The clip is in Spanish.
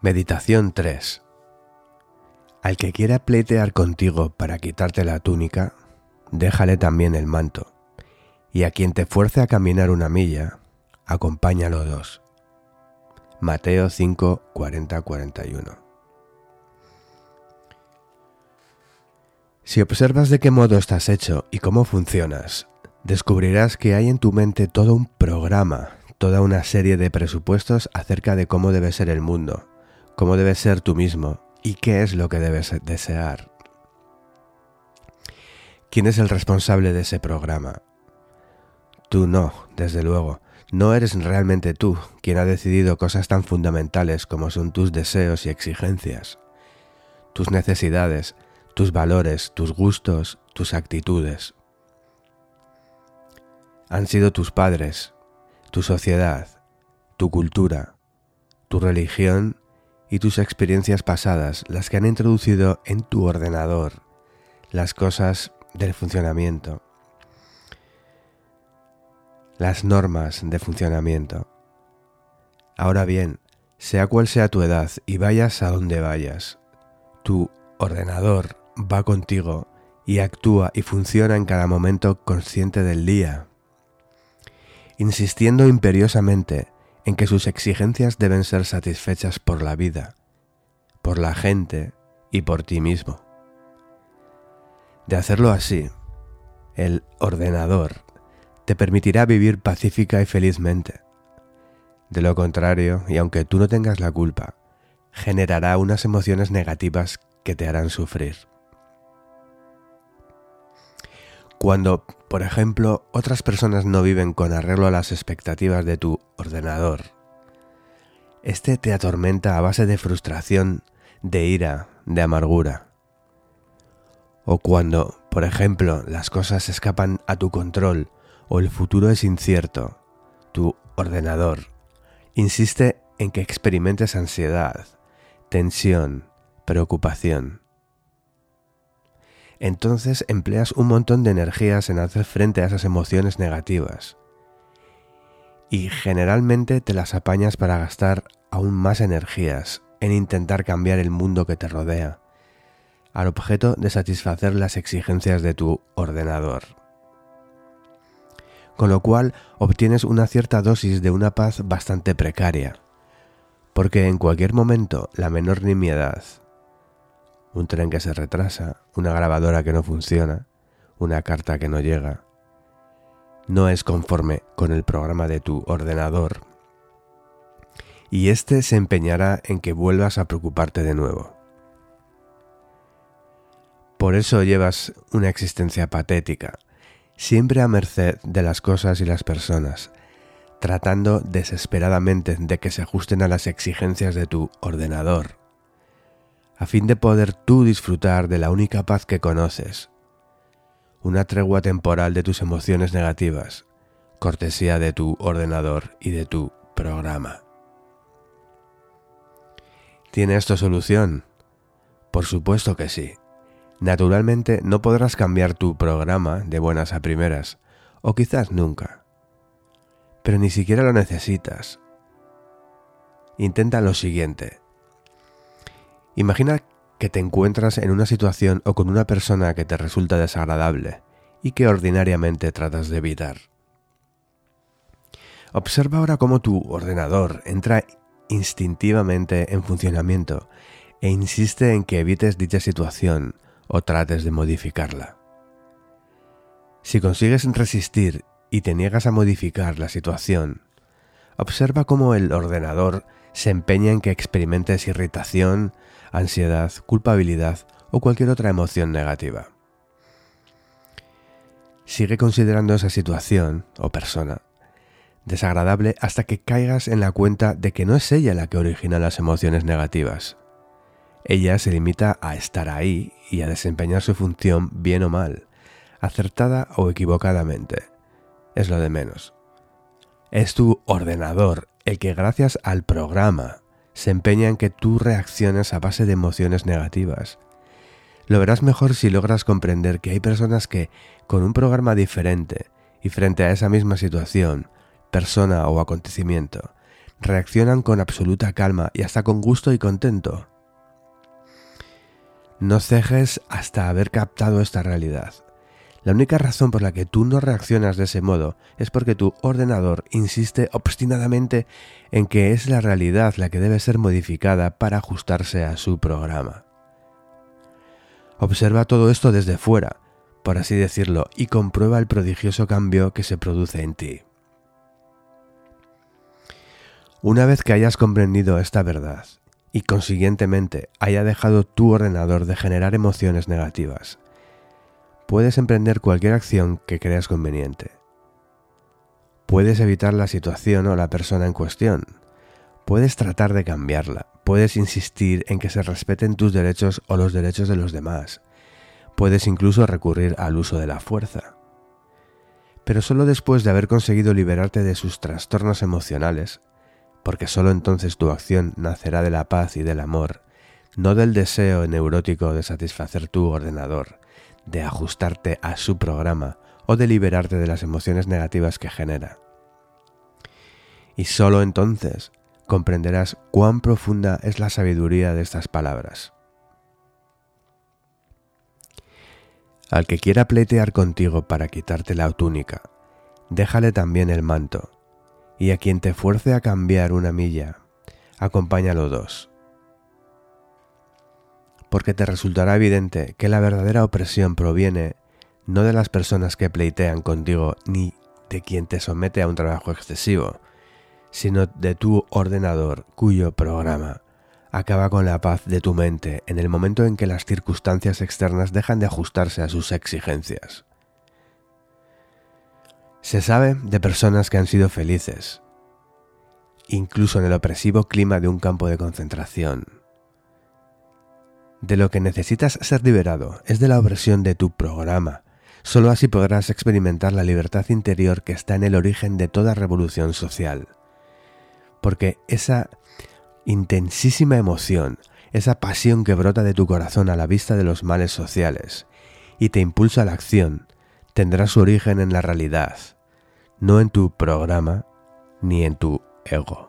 Meditación 3. Al que quiera pleitear contigo para quitarte la túnica, déjale también el manto, y a quien te fuerce a caminar una milla, acompáñalo dos. Mateo 5, 40, 41. Si observas de qué modo estás hecho y cómo funcionas, descubrirás que hay en tu mente todo un programa, toda una serie de presupuestos acerca de cómo debe ser el mundo, cómo debes ser tú mismo y qué es lo que debes desear. ¿Quién es el responsable de ese programa? Tú no, desde luego. No eres realmente tú quien ha decidido cosas tan fundamentales como son tus deseos y exigencias, tus necesidades, tus valores, tus gustos, tus actitudes. Han sido tus padres, tu sociedad, tu cultura, tu religión y tus experiencias pasadas las que han introducido en tu ordenador las cosas del funcionamiento, las normas de funcionamiento. Ahora bien, sea cual sea tu edad y vayas a donde vayas, tu ordenador va contigo y actúa y funciona en cada momento consciente del día, insistiendo imperiosamente en que sus exigencias deben ser satisfechas por la vida, por la gente y por ti mismo. De hacerlo así, el ordenador te permitirá vivir pacífica y felizmente. De lo contrario, y aunque tú no tengas la culpa, generará unas emociones negativas que te harán sufrir. Cuando, por ejemplo, otras personas no viven con arreglo a las expectativas de tu ordenador, este te atormenta a base de frustración, de ira, de amargura. O cuando, por ejemplo, las cosas escapan a tu control o el futuro es incierto, tu ordenador insiste en que experimentes ansiedad, tensión, preocupación entonces empleas un montón de energías en hacer frente a esas emociones negativas. Y generalmente te las apañas para gastar aún más energías en intentar cambiar el mundo que te rodea, al objeto de satisfacer las exigencias de tu ordenador. Con lo cual obtienes una cierta dosis de una paz bastante precaria, porque en cualquier momento la menor nimiedad, un tren que se retrasa, una grabadora que no funciona, una carta que no llega. No es conforme con el programa de tu ordenador. Y éste se empeñará en que vuelvas a preocuparte de nuevo. Por eso llevas una existencia patética, siempre a merced de las cosas y las personas, tratando desesperadamente de que se ajusten a las exigencias de tu ordenador a fin de poder tú disfrutar de la única paz que conoces, una tregua temporal de tus emociones negativas, cortesía de tu ordenador y de tu programa. ¿Tiene esto solución? Por supuesto que sí. Naturalmente no podrás cambiar tu programa de buenas a primeras, o quizás nunca. Pero ni siquiera lo necesitas. Intenta lo siguiente. Imagina que te encuentras en una situación o con una persona que te resulta desagradable y que ordinariamente tratas de evitar. Observa ahora cómo tu ordenador entra instintivamente en funcionamiento e insiste en que evites dicha situación o trates de modificarla. Si consigues resistir y te niegas a modificar la situación, observa cómo el ordenador se empeña en que experimentes irritación, ansiedad, culpabilidad o cualquier otra emoción negativa. Sigue considerando esa situación o persona desagradable hasta que caigas en la cuenta de que no es ella la que origina las emociones negativas. Ella se limita a estar ahí y a desempeñar su función bien o mal, acertada o equivocadamente. Es lo de menos. Es tu ordenador el que gracias al programa se empeña en que tú reacciones a base de emociones negativas. Lo verás mejor si logras comprender que hay personas que, con un programa diferente y frente a esa misma situación, persona o acontecimiento, reaccionan con absoluta calma y hasta con gusto y contento. No cejes hasta haber captado esta realidad. La única razón por la que tú no reaccionas de ese modo es porque tu ordenador insiste obstinadamente en que es la realidad la que debe ser modificada para ajustarse a su programa. Observa todo esto desde fuera, por así decirlo, y comprueba el prodigioso cambio que se produce en ti. Una vez que hayas comprendido esta verdad y consiguientemente haya dejado tu ordenador de generar emociones negativas, puedes emprender cualquier acción que creas conveniente. Puedes evitar la situación o la persona en cuestión. Puedes tratar de cambiarla. Puedes insistir en que se respeten tus derechos o los derechos de los demás. Puedes incluso recurrir al uso de la fuerza. Pero solo después de haber conseguido liberarte de sus trastornos emocionales, porque sólo entonces tu acción nacerá de la paz y del amor, no del deseo neurótico de satisfacer tu ordenador, de ajustarte a su programa o de liberarte de las emociones negativas que genera. Y sólo entonces comprenderás cuán profunda es la sabiduría de estas palabras. Al que quiera pleitear contigo para quitarte la túnica, déjale también el manto y a quien te fuerce a cambiar una milla, acompáñalo dos. Porque te resultará evidente que la verdadera opresión proviene no de las personas que pleitean contigo ni de quien te somete a un trabajo excesivo, sino de tu ordenador cuyo programa acaba con la paz de tu mente en el momento en que las circunstancias externas dejan de ajustarse a sus exigencias. Se sabe de personas que han sido felices, incluso en el opresivo clima de un campo de concentración. De lo que necesitas ser liberado es de la opresión de tu programa. Solo así podrás experimentar la libertad interior que está en el origen de toda revolución social. Porque esa intensísima emoción, esa pasión que brota de tu corazón a la vista de los males sociales y te impulsa a la acción, tendrá su origen en la realidad, no en tu programa ni en tu ego.